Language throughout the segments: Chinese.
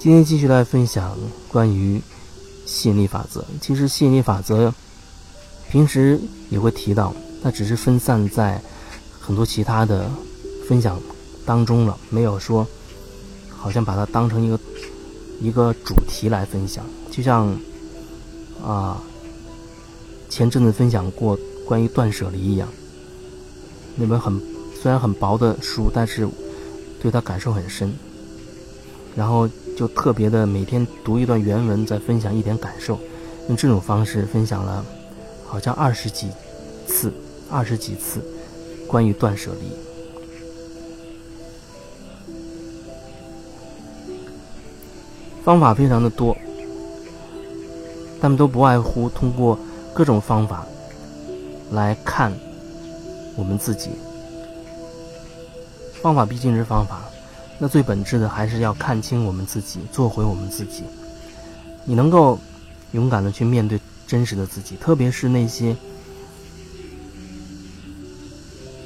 今天继续来分享关于吸引力法则。其实吸引力法则平时也会提到，它只是分散在很多其他的分享当中了，没有说好像把它当成一个一个主题来分享。就像啊，前阵子分享过关于断舍离一样，那本很虽然很薄的书，但是对他感受很深。然后。就特别的每天读一段原文，再分享一点感受，用这种方式分享了，好像二十几次，二十几次关于断舍离，方法非常的多，他们都不外乎通过各种方法来看我们自己，方法毕竟是方法。那最本质的还是要看清我们自己，做回我们自己。你能够勇敢的去面对真实的自己，特别是那些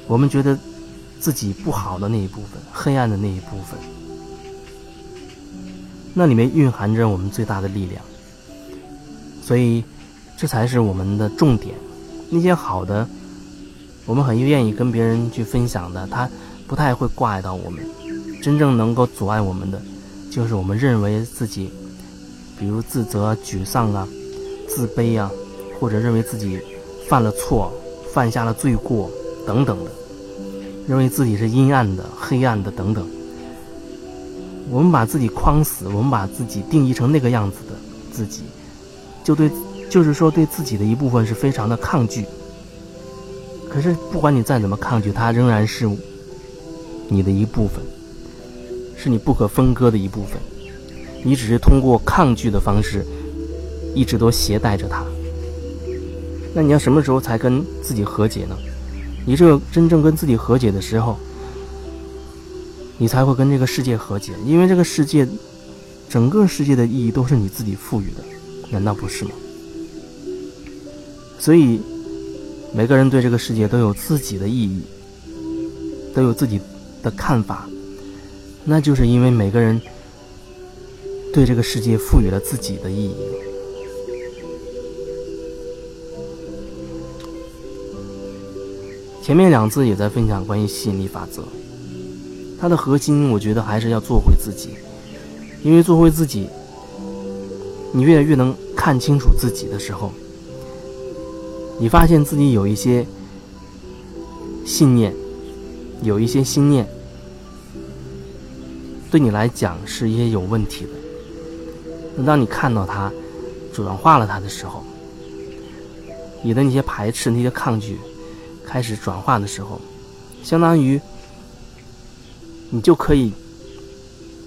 我们觉得自己不好的那一部分、黑暗的那一部分，那里面蕴含着我们最大的力量。所以，这才是我们的重点。那些好的，我们很愿意跟别人去分享的，他不太会挂碍到我们。真正能够阻碍我们的，就是我们认为自己，比如自责、沮丧啊、自卑啊，或者认为自己犯了错、犯下了罪过等等的，认为自己是阴暗的、黑暗的等等。我们把自己框死，我们把自己定义成那个样子的自己，就对，就是说对自己的一部分是非常的抗拒。可是不管你再怎么抗拒，它仍然是你的一部分。是你不可分割的一部分，你只是通过抗拒的方式，一直都携带着它。那你要什么时候才跟自己和解呢？你只有真正跟自己和解的时候，你才会跟这个世界和解。因为这个世界，整个世界的意义都是你自己赋予的，难道不是吗？所以，每个人对这个世界都有自己的意义，都有自己的看法。那就是因为每个人对这个世界赋予了自己的意义。前面两次也在分享关于吸引力法则，它的核心我觉得还是要做回自己，因为做回自己，你越来越能看清楚自己的时候，你发现自己有一些信念，有一些心念。对你来讲是一些有问题的。那当你看到它，转化了它的时候，你的那些排斥、那些抗拒开始转化的时候，相当于你就可以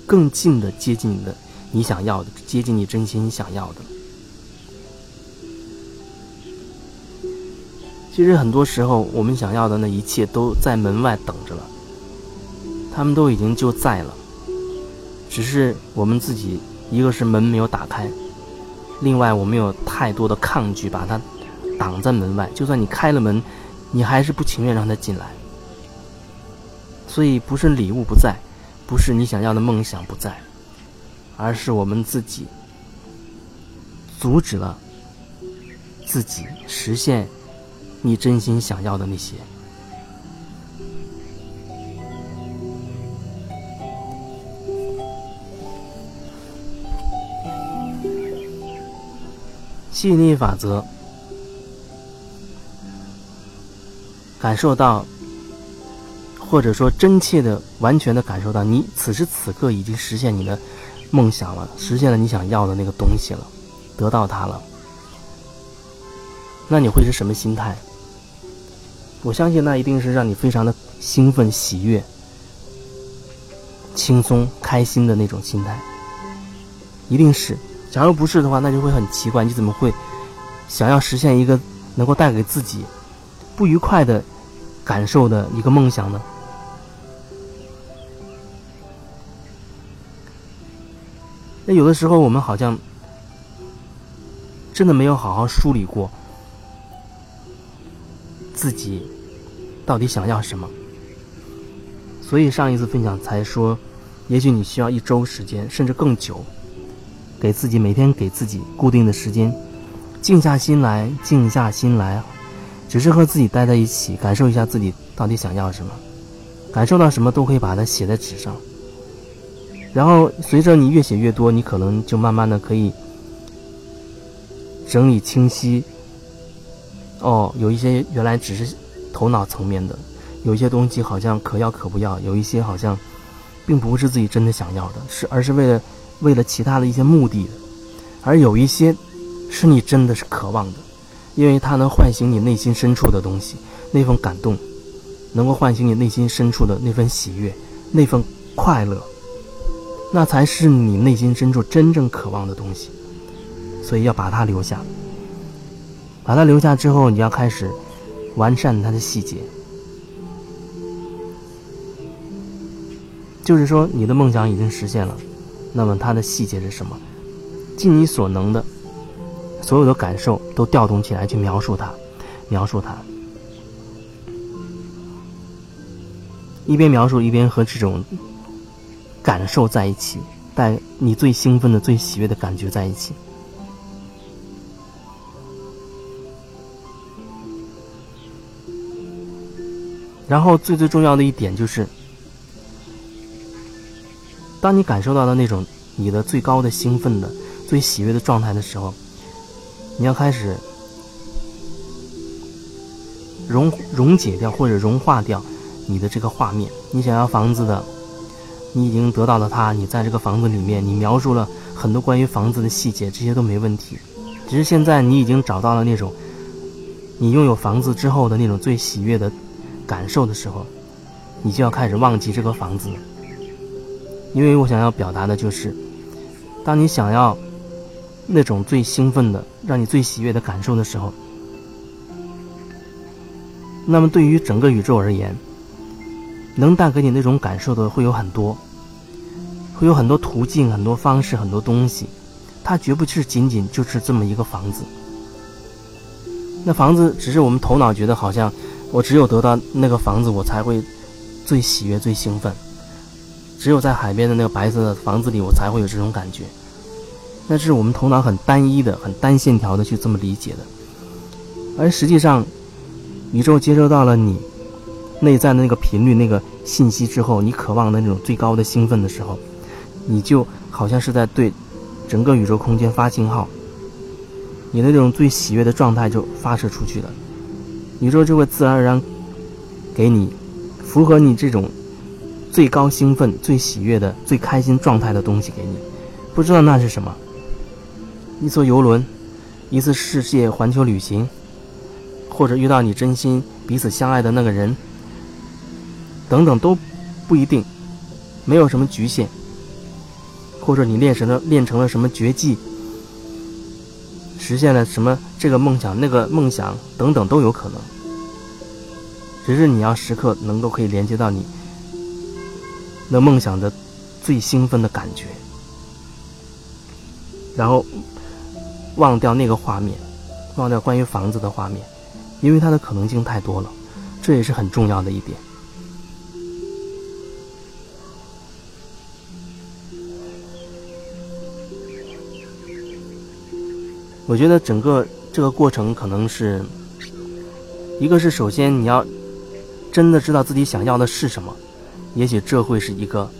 更近的接近你的你想要的，接近你真心想要的。其实很多时候，我们想要的那一切都在门外等着了，他们都已经就在了。只是我们自己，一个是门没有打开，另外我们有太多的抗拒，把它挡在门外。就算你开了门，你还是不情愿让它进来。所以不是礼物不在，不是你想要的梦想不在，而是我们自己阻止了自己实现你真心想要的那些。吸引力法则，感受到，或者说真切的、完全的感受到，你此时此刻已经实现你的梦想了，实现了你想要的那个东西了，得到它了。那你会是什么心态？我相信那一定是让你非常的兴奋、喜悦、轻松、开心的那种心态，一定是。假如不是的话，那就会很奇怪，你怎么会想要实现一个能够带给自己不愉快的感受的一个梦想呢？那有的时候我们好像真的没有好好梳理过自己到底想要什么。所以上一次分享才说，也许你需要一周时间，甚至更久，给自己每天给自己固定的时间，静下心来，静下心来，只是和自己待在一起，感受一下自己到底想要什么，感受到什么都可以把它写在纸上。然后随着你越写越多，你可能就慢慢的可以整理清晰。哦，有一些原来只是头脑层面的。有一些东西好像可要可不要，有一些好像并不是自己真的想要的，是而是为了为了其他的一些目的的，而有一些是你真的是渴望的，因为它能唤醒你内心深处的东西，那份感动，能够唤醒你内心深处的那份喜悦，那份快乐，那才是你内心深处真正渴望的东西，所以要把它留下，把它留下之后，你要开始完善它的细节。就是说，你的梦想已经实现了，那么它的细节是什么？尽你所能的，所有的感受都调动起来去描述它，描述它。一边描述一边和这种感受在一起，带你最兴奋的、最喜悦的感觉在一起。然后最最重要的一点就是。当你感受到的那种你的最高的兴奋的、最喜悦的状态的时候，你要开始溶溶解掉或者融化掉你的这个画面。你想要房子的，你已经得到了它。你在这个房子里面，你描述了很多关于房子的细节，这些都没问题。只是现在你已经找到了那种你拥有房子之后的那种最喜悦的感受的时候，你就要开始忘记这个房子。因为我想要表达的就是，当你想要那种最兴奋的、让你最喜悦的感受的时候，那么对于整个宇宙而言，能带给你那种感受的会有很多，会有很多途径、很多方式、很多东西，它绝不是仅仅就是这么一个房子。那房子只是我们头脑觉得好像，我只有得到那个房子，我才会最喜悦、最兴奋。只有在海边的那个白色的房子里，我才会有这种感觉。那是我们头脑很单一的、很单线条的去这么理解的。而实际上，宇宙接收到了你内在的那个频率、那个信息之后，你渴望的那种最高的兴奋的时候，你就好像是在对整个宇宙空间发信号，你的那种最喜悦的状态就发射出去了，宇宙就会自然而然给你符合你这种。最高兴奋、最喜悦的、最开心状态的东西给你，不知道那是什么？一艘游轮，一次世界环球旅行，或者遇到你真心彼此相爱的那个人，等等都不一定，没有什么局限。或者你练成了练成了什么绝技，实现了什么这个梦想、那个梦想等等都有可能。只是你要时刻能够可以连接到你。那梦想的最兴奋的感觉，然后忘掉那个画面，忘掉关于房子的画面，因为它的可能性太多了，这也是很重要的一点。我觉得整个这个过程可能是，一个是首先你要真的知道自己想要的是什么。也许这会是一个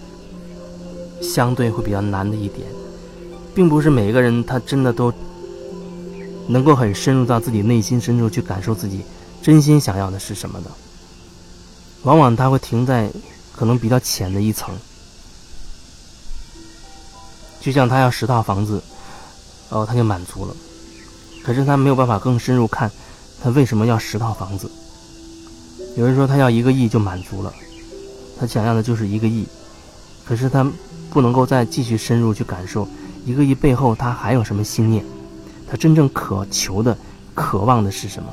相对会比较难的一点，并不是每个人他真的都能够很深入到自己内心深处去感受自己真心想要的是什么的。往往他会停在可能比较浅的一层，就像他要十套房子，然哦，他就满足了，可是他没有办法更深入看他为什么要十套房子。有人说他要一个亿就满足了。他想要的就是一个亿，可是他不能够再继续深入去感受一个亿背后他还有什么心念，他真正渴求的、渴望的是什么？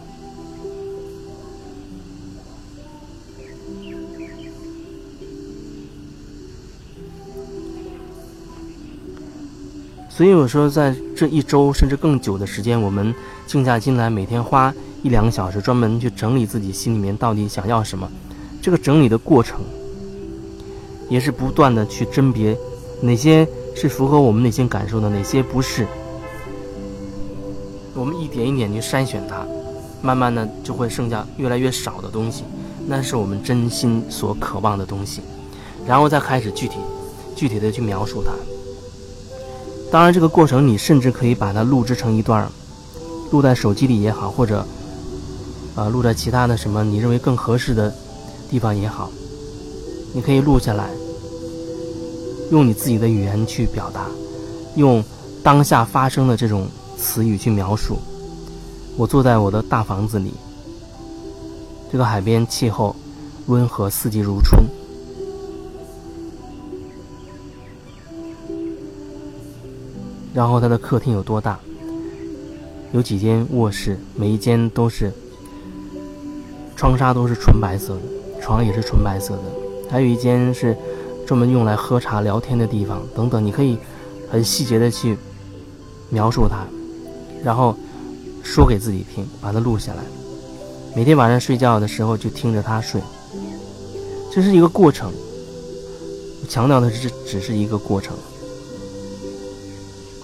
所以我说，在这一周甚至更久的时间，我们静下心来，每天花一两个小时，专门去整理自己心里面到底想要什么。这个整理的过程，也是不断的去甄别哪些是符合我们内心感受的，哪些不是。我们一点一点去筛选它，慢慢的就会剩下越来越少的东西，那是我们真心所渴望的东西，然后再开始具体、具体的去描述它。当然，这个过程你甚至可以把它录制成一段，录在手机里也好，或者，呃，录在其他的什么你认为更合适的地方也好，你可以录下来，用你自己的语言去表达，用当下发生的这种。词语去描述，我坐在我的大房子里，这个海边气候温和，四季如春。然后它的客厅有多大？有几间卧室，每一间都是窗纱都是纯白色的，床也是纯白色的。还有一间是专门用来喝茶聊天的地方，等等，你可以很细节的去描述它。然后说给自己听，把它录下来。每天晚上睡觉的时候就听着它睡。这是一个过程。强调的是，只是一个过程。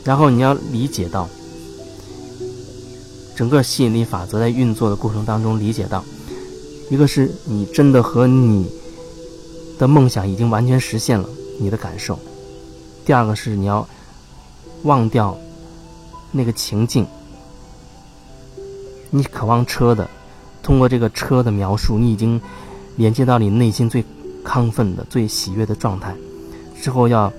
然后你要理解到，整个吸引力法则在运作的过程当中，理解到，一个是你真的和你的梦想已经完全实现了你的感受；第二个是你要忘掉。那个情境，你渴望车的，通过这个车的描述，你已经连接到你内心最亢奋的、最喜悦的状态。之后要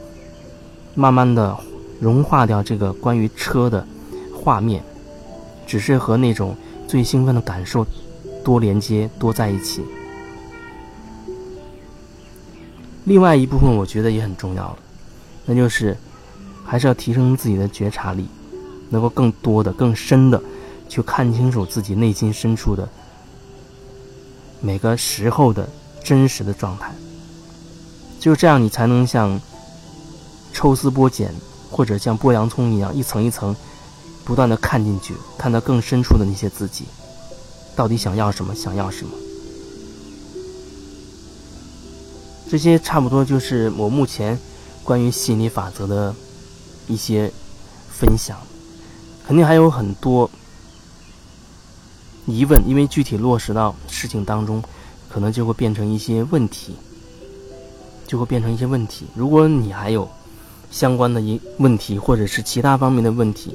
慢慢的融化掉这个关于车的画面，只是和那种最兴奋的感受多连接、多在一起。另外一部分，我觉得也很重要了，那就是还是要提升自己的觉察力。能够更多的、更深的去看清楚自己内心深处的每个时候的真实的状态，就这样，你才能像抽丝剥茧，或者像剥洋葱一样，一层一层不断的看进去，看到更深处的那些自己，到底想要什么？想要什么？这些差不多就是我目前关于吸引力法则的一些分享。肯定还有很多疑问，因为具体落实到事情当中，可能就会变成一些问题，就会变成一些问题。如果你还有相关的一问题，或者是其他方面的问题，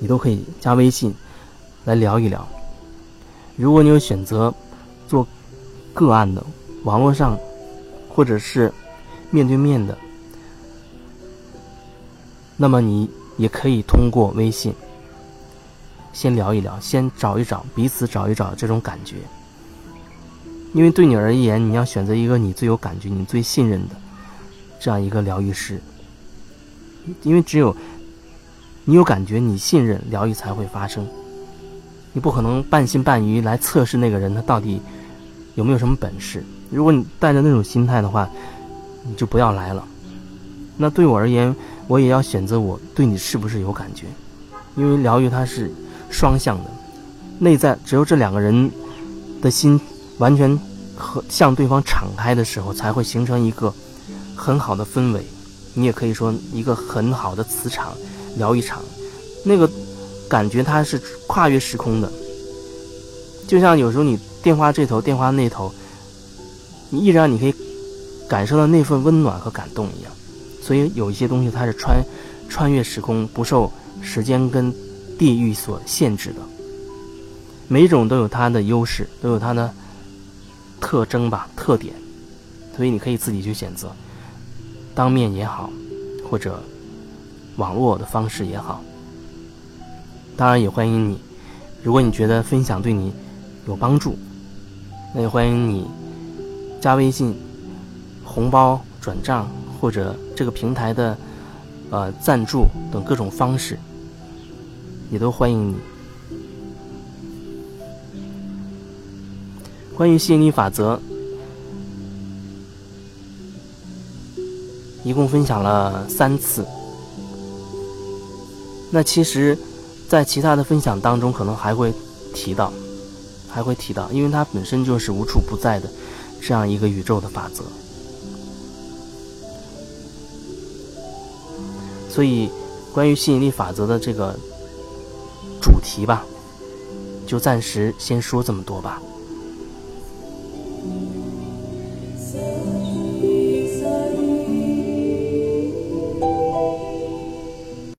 你都可以加微信来聊一聊。如果你有选择做个案的，网络上或者是面对面的，那么你。也可以通过微信先聊一聊，先找一找彼此找一找这种感觉。因为对你而言，你要选择一个你最有感觉、你最信任的这样一个疗愈师。因为只有你有感觉、你信任，疗愈才会发生。你不可能半信半疑来测试那个人他到底有没有什么本事。如果你带着那种心态的话，你就不要来了。那对我而言。我也要选择我对你是不是有感觉，因为疗愈它是双向的，内在只有这两个人的心完全和向对方敞开的时候，才会形成一个很好的氛围。你也可以说一个很好的磁场，疗愈场，那个感觉它是跨越时空的，就像有时候你电话这头电话那头，你依然你可以感受到那份温暖和感动一样。所以有一些东西它是穿穿越时空，不受时间跟地域所限制的。每一种都有它的优势，都有它的特征吧、特点。所以你可以自己去选择，当面也好，或者网络的方式也好。当然也欢迎你，如果你觉得分享对你有帮助，那也欢迎你加微信、红包转账。或者这个平台的呃赞助等各种方式，也都欢迎你。关于吸引力法则，一共分享了三次。那其实，在其他的分享当中，可能还会提到，还会提到，因为它本身就是无处不在的这样一个宇宙的法则。所以，关于吸引力法则的这个主题吧，就暂时先说这么多吧。